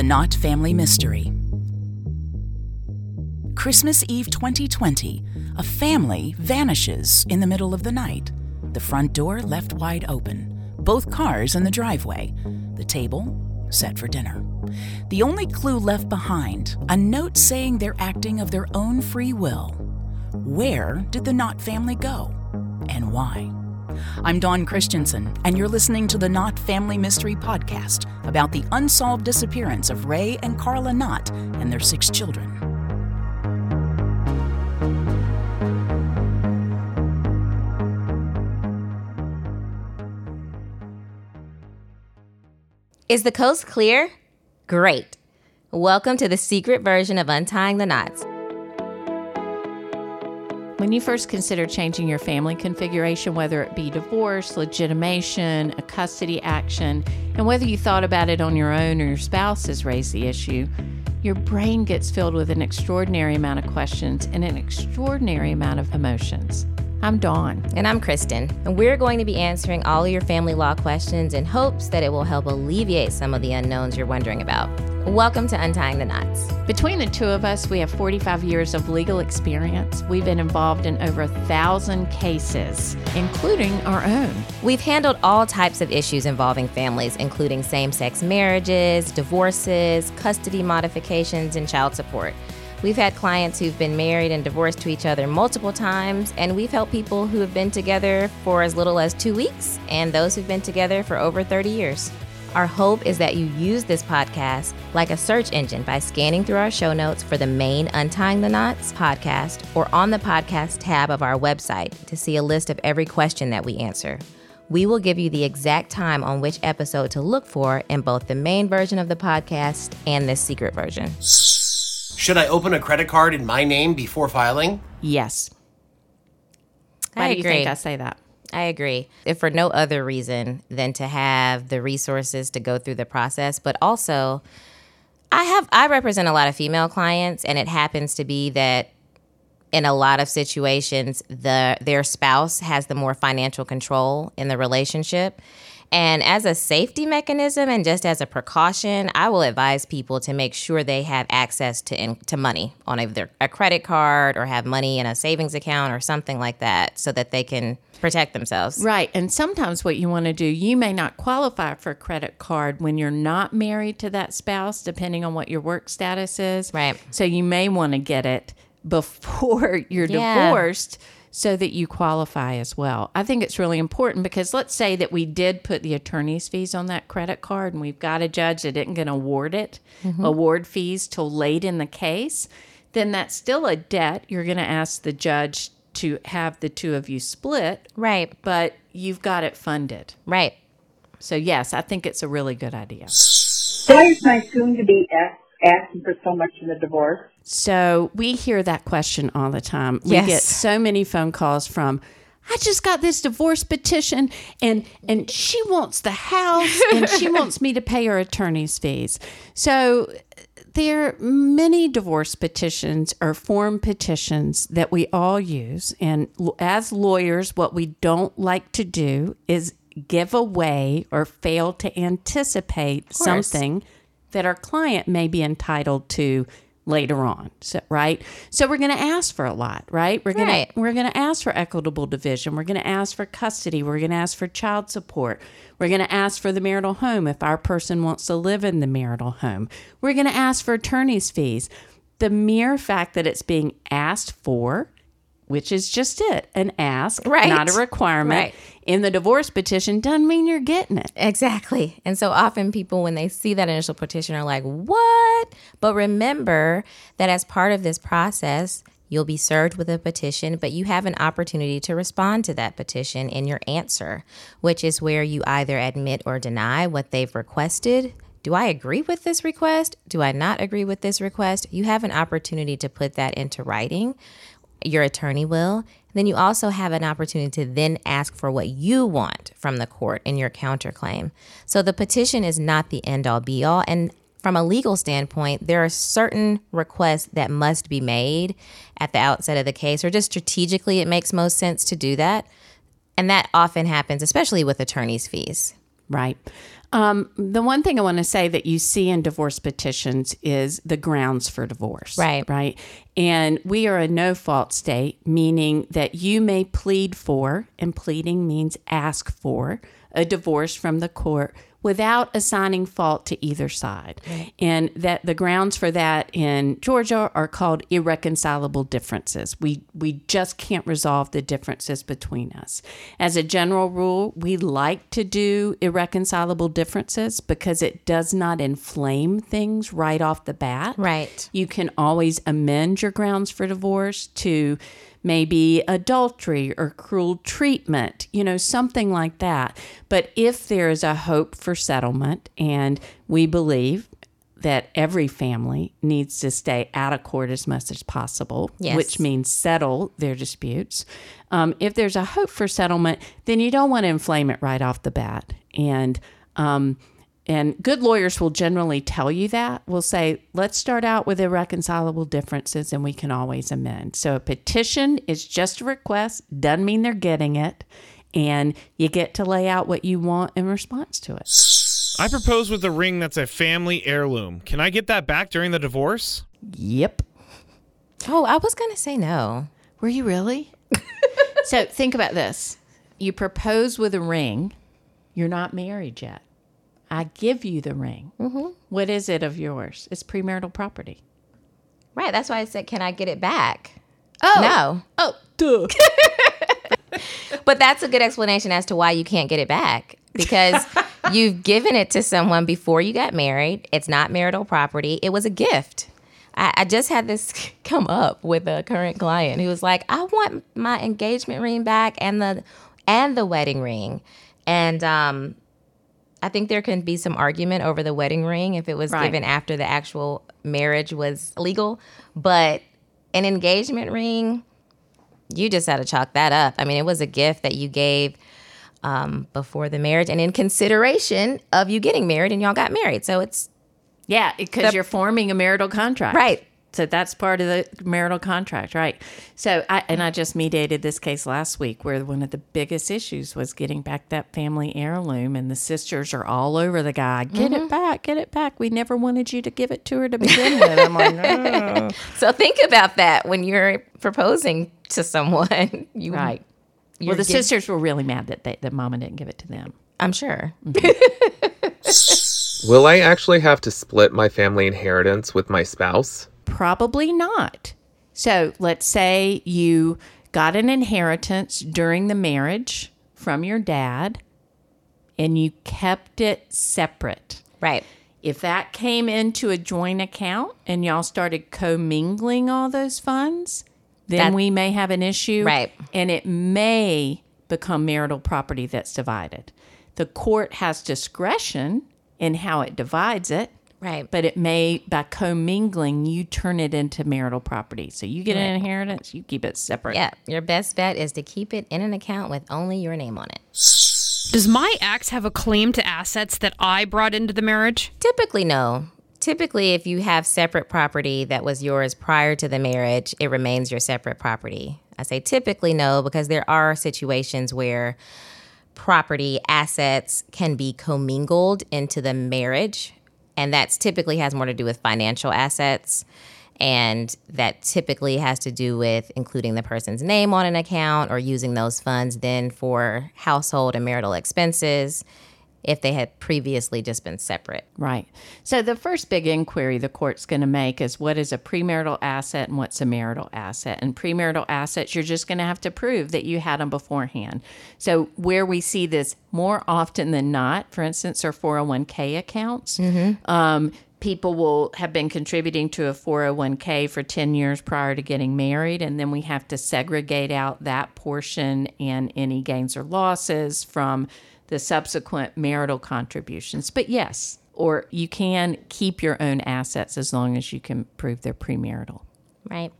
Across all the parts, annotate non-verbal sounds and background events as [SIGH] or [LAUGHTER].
the Knott Family Mystery. Christmas Eve 2020, a family vanishes in the middle of the night. The front door left wide open, both cars in the driveway, the table set for dinner. The only clue left behind a note saying they're acting of their own free will. Where did the Knott family go? And why? I'm Dawn Christensen, and you're listening to the Knott Family Mystery Podcast about the unsolved disappearance of Ray and Carla Knott and their six children. Is the coast clear? Great. Welcome to the secret version of Untying the Knots. When you first consider changing your family configuration, whether it be divorce, legitimation, a custody action, and whether you thought about it on your own or your spouse has raised the issue, your brain gets filled with an extraordinary amount of questions and an extraordinary amount of emotions. I'm Dawn. And I'm Kristen. And we're going to be answering all of your family law questions in hopes that it will help alleviate some of the unknowns you're wondering about. Welcome to Untying the Knots. Between the two of us, we have 45 years of legal experience. We've been involved in over a thousand cases, including our own. We've handled all types of issues involving families, including same sex marriages, divorces, custody modifications, and child support. We've had clients who've been married and divorced to each other multiple times, and we've helped people who have been together for as little as two weeks and those who've been together for over 30 years. Our hope is that you use this podcast like a search engine by scanning through our show notes for the main Untying the Knots podcast or on the podcast tab of our website to see a list of every question that we answer. We will give you the exact time on which episode to look for in both the main version of the podcast and this secret version. Should I open a credit card in my name before filing? Yes. Why I do you agree. think I say that? I agree. If for no other reason than to have the resources to go through the process, but also I have I represent a lot of female clients and it happens to be that in a lot of situations the their spouse has the more financial control in the relationship. And as a safety mechanism and just as a precaution, I will advise people to make sure they have access to in, to money on either a credit card or have money in a savings account or something like that so that they can protect themselves. Right. And sometimes what you want to do, you may not qualify for a credit card when you're not married to that spouse, depending on what your work status is. Right. So you may want to get it [LAUGHS] before you're Yeah. divorced so that you qualify as well. I think it's really important because let's say that we did put the attorney's fees on that credit card and we've got a judge that isn't going to award it, mm-hmm. award fees till late in the case, then that's still a debt. You're going to ask the judge to have the two of you split Right. but you've got it funded. Right. So yes, I think it's a really good idea. Why is my soon to be asking for so much in the divorce? So we hear that question all the time. We get so many phone calls from I just got this divorce petition and and she wants the house and she [LAUGHS] wants me to pay her attorney's fees. So there are many divorce petitions or form petitions that we all use. And as lawyers what we don't like to do is give away or fail to anticipate something that our client may be entitled to later on. So right? So we're going to ask for a lot right? We're going Right. to we're going to ask for equitable division. We're going to ask for custody. We're going to ask for child support. We're going to ask for the marital home if our person wants to live in the marital home. We're going to ask for attorney's fees. The mere fact that it's being asked for which is just it an ask Right. not a requirement Right. in the divorce petition doesn't mean you're getting it Exactly. And so often people, when they see that initial petition, are like, what? But remember that as part of this process, you'll be served with a petition, but you have an opportunity to respond to that petition in your answer, which is where you either admit or deny what they've requested. Do I agree with this request? Do I not agree with this request? You have an opportunity to put that into writing your attorney will. Then you also have an opportunity to then ask for what you want from the court in your counterclaim. So the petition is not the end all be all. And from a legal standpoint, there are certain requests that must be made at the outset of the case, or just strategically, it makes most sense to do that. And that often happens, especially with attorney's fees. Right. Um, the one thing I want to say that you see in divorce petitions is the grounds for divorce. Right. Right. And we are a no fault state, meaning that you may plead for, and pleading means ask for, a divorce from the court without assigning fault to either side. And that the grounds for that in Georgia are called irreconcilable differences. We we just can't resolve the differences between us. As a general rule, we like to do irreconcilable differences because it does not inflame things right off the bat. Right. You can always amend your grounds for divorce to maybe adultery or cruel treatment, you know, something like that. But if there is a hope for settlement, and we believe that every family needs to stay out of court as much as possible, Yes. which means settle their disputes. Um, if there's a hope for settlement, then you don't want to inflame it right off the bat. And um, and good lawyers will generally tell you that. We'll say, let's start out with irreconcilable differences and we can always amend. So a petition is just a request, doesn't mean they're getting it. And you get to lay out what you want in response to it. I propose with a ring that's a family heirloom. Can I get that back during the divorce? Yep. Oh, I was going to say no. Were you really? [LAUGHS] so think about this. You propose with a ring. You're not married yet. I give you the ring. Mm-hmm. What is it of yours? It's premarital property. Right. That's why I said, can I get it back? Oh. No. Oh, duh. [LAUGHS] But that's a good explanation as to why you can't get it back because [LAUGHS] you've given it to someone before you got married. It's not marital property, it was a gift. I, I just had this [LAUGHS] come up with a current client who was like, I want my engagement ring back and the and the wedding ring. And um I think there can be some argument over the wedding ring if it was Right. given after the actual marriage was legal. But an engagement ring, you just had to chalk that up. I mean, it was a gift that you gave um, before the marriage and in consideration of you getting married and y'all got married. So it's Yeah, because you're forming a marital contract. Right. So that's part of the marital contract, right? So I and I just mediated this case last week where one of the biggest issues was getting back that family heirloom and the sisters are all over the guy. Get Mm-hmm. it back, get it back. We never wanted you to give it to her to begin with. I'm like, no. [LAUGHS] so think about that when you're proposing to someone. [LAUGHS] You Right. Well, the giv- sisters were really mad that they, that mama didn't give it to them. I'm sure. [LAUGHS] Will I actually have to split my family inheritance with my spouse? Probably not. So let's say you got an inheritance during the marriage from your dad and you kept it separate. Right. If that came into a joint account and y'all started commingling all those funds, then That- we may have an issue. Right. And it may become marital property that's divided. The court has discretion in how it divides it Right. but it may by commingling you turn it into marital property so you get an inheritance you keep it separate Yeah. Your best bet is to keep it in an account with only your name on it. Does my ex have a claim to assets that I brought into the marriage? Typically, no. Typically, if you have separate property that was yours prior to the marriage, it remains your separate property. I say typically no because there are situations where property assets can be commingled into the marriage, and that's typically has more to do with financial assets. And that typically has to do with including the person's name on an account or using those funds then for household and marital expenses if they had previously just been separate. right. So the first big inquiry the court's going to make is what is a premarital asset and what's a marital asset? And premarital assets you're just going to have to prove that you had them beforehand. So where we see this more often than not for instance are 401k accounts. Um, people will have been contributing to a 401k for 10 years prior to getting married and then we have to segregate out that portion and any gains or losses from the subsequent marital contributions but yes or you can keep your own assets as long as you can prove they're premarital Right.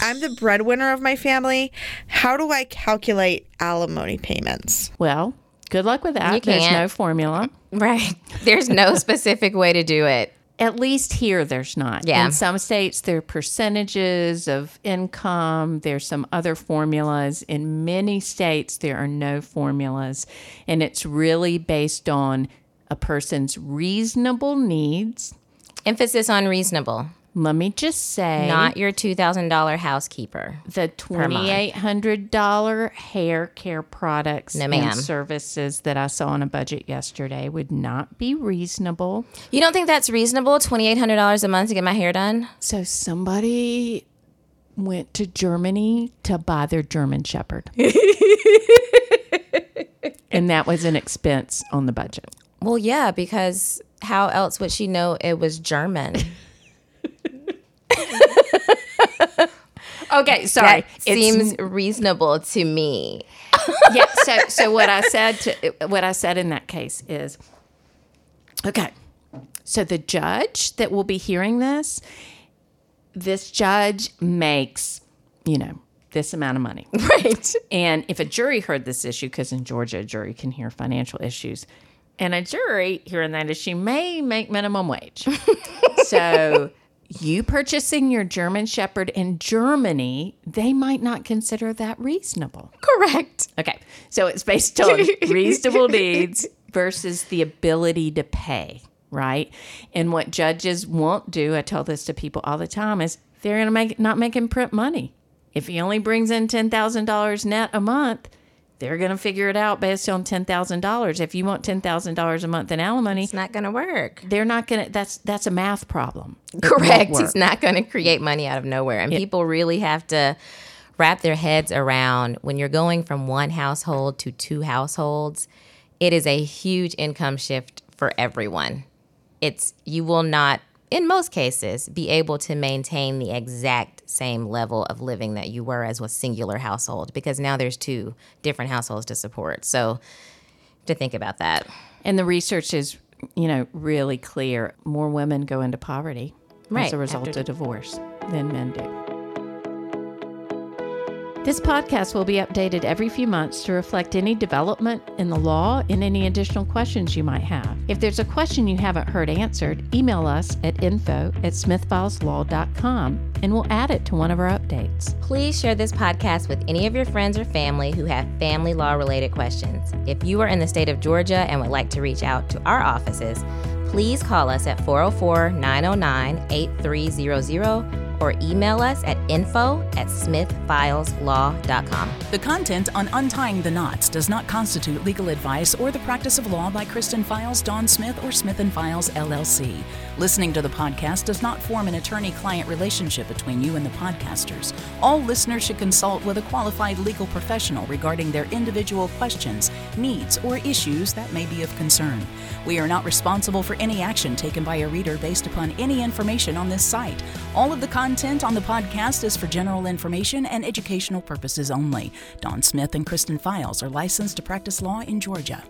I'm the breadwinner of my family. How do I calculate alimony payments? well good luck with that You there's can't. no formula Right. [LAUGHS] There's no specific way to do it. At least here, there's not. Yeah. In some states, there are percentages of income. There's some other formulas. In many states, there are no formulas. And it's really based on a person's reasonable needs. Emphasis on reasonable. Let me just say, Not your $2,000 housekeeper. the twenty-eight hundred dollar hair care products No, and services that I saw on a budget yesterday would not be reasonable. You don't think that's reasonable? $2,800 a month to get my hair done? So somebody went to Germany to buy their German Shepherd, [LAUGHS] and that was an expense on the budget. Well, yeah, because how else would she know it was German? [LAUGHS] Okay, sorry. that It's- seems reasonable to me. [LAUGHS] yeah. So, so what I said to what I said in that case is, okay. So the judge that will be hearing this, this judge makes, you know, this amount of money, [LAUGHS] Right. and if a jury heard this issue, because in Georgia a jury can hear financial issues, and a jury hearing that issue may make minimum wage. [LAUGHS] so. You purchasing your German Shepherd in Germany, they might not consider that reasonable. Correct. Okay. So it's based on [LAUGHS] reasonable needs versus the ability to pay, right? And what judges won't do, I tell this to people all the time, is they're going to make not make him print money. If he only brings in $10,000 net a month, they're going to figure it out based on $10,000. If you want $10,000 a month in alimony, It's not going to work. they're not going to that's that's a math problem. It Correct. It's not going to create money out of nowhere. And people really have to wrap their heads around when you're going from one household to two households, it is a huge income shift for everyone. It's you will not in most cases be able to maintain the exact same level of living that you were as a singular household because now there's two different households to support. So to think about that. And the research is, you know, really clear. More women go into poverty as a result after- of divorce than men do. This podcast will be updated every few months to reflect any development in the law and any additional questions you might have. If there's a question you haven't heard answered, email us at info at smithfileslaw.com and we'll add it to one of our updates. Please share this podcast with any of your friends or family who have family law related questions. If you are in the state of Georgia and would like to reach out to our offices, please call us at 404 909 8300 or email us at info at smithfileslaw.com. The content on Untying the Knots does not constitute legal advice or the practice of law by Kristen Files, Dawn Smith, or Smith and Files LLC. Listening to the podcast does not form an attorney-client relationship between you and the podcasters. All listeners should consult with a qualified legal professional regarding their individual questions, needs, or issues that may be of concern. We are not responsible for any action taken by a reader based upon any information on this site. All of the content on the podcast is for general information and educational purposes only. Dawn Smith and Kristen Files are licensed to practice law in Georgia.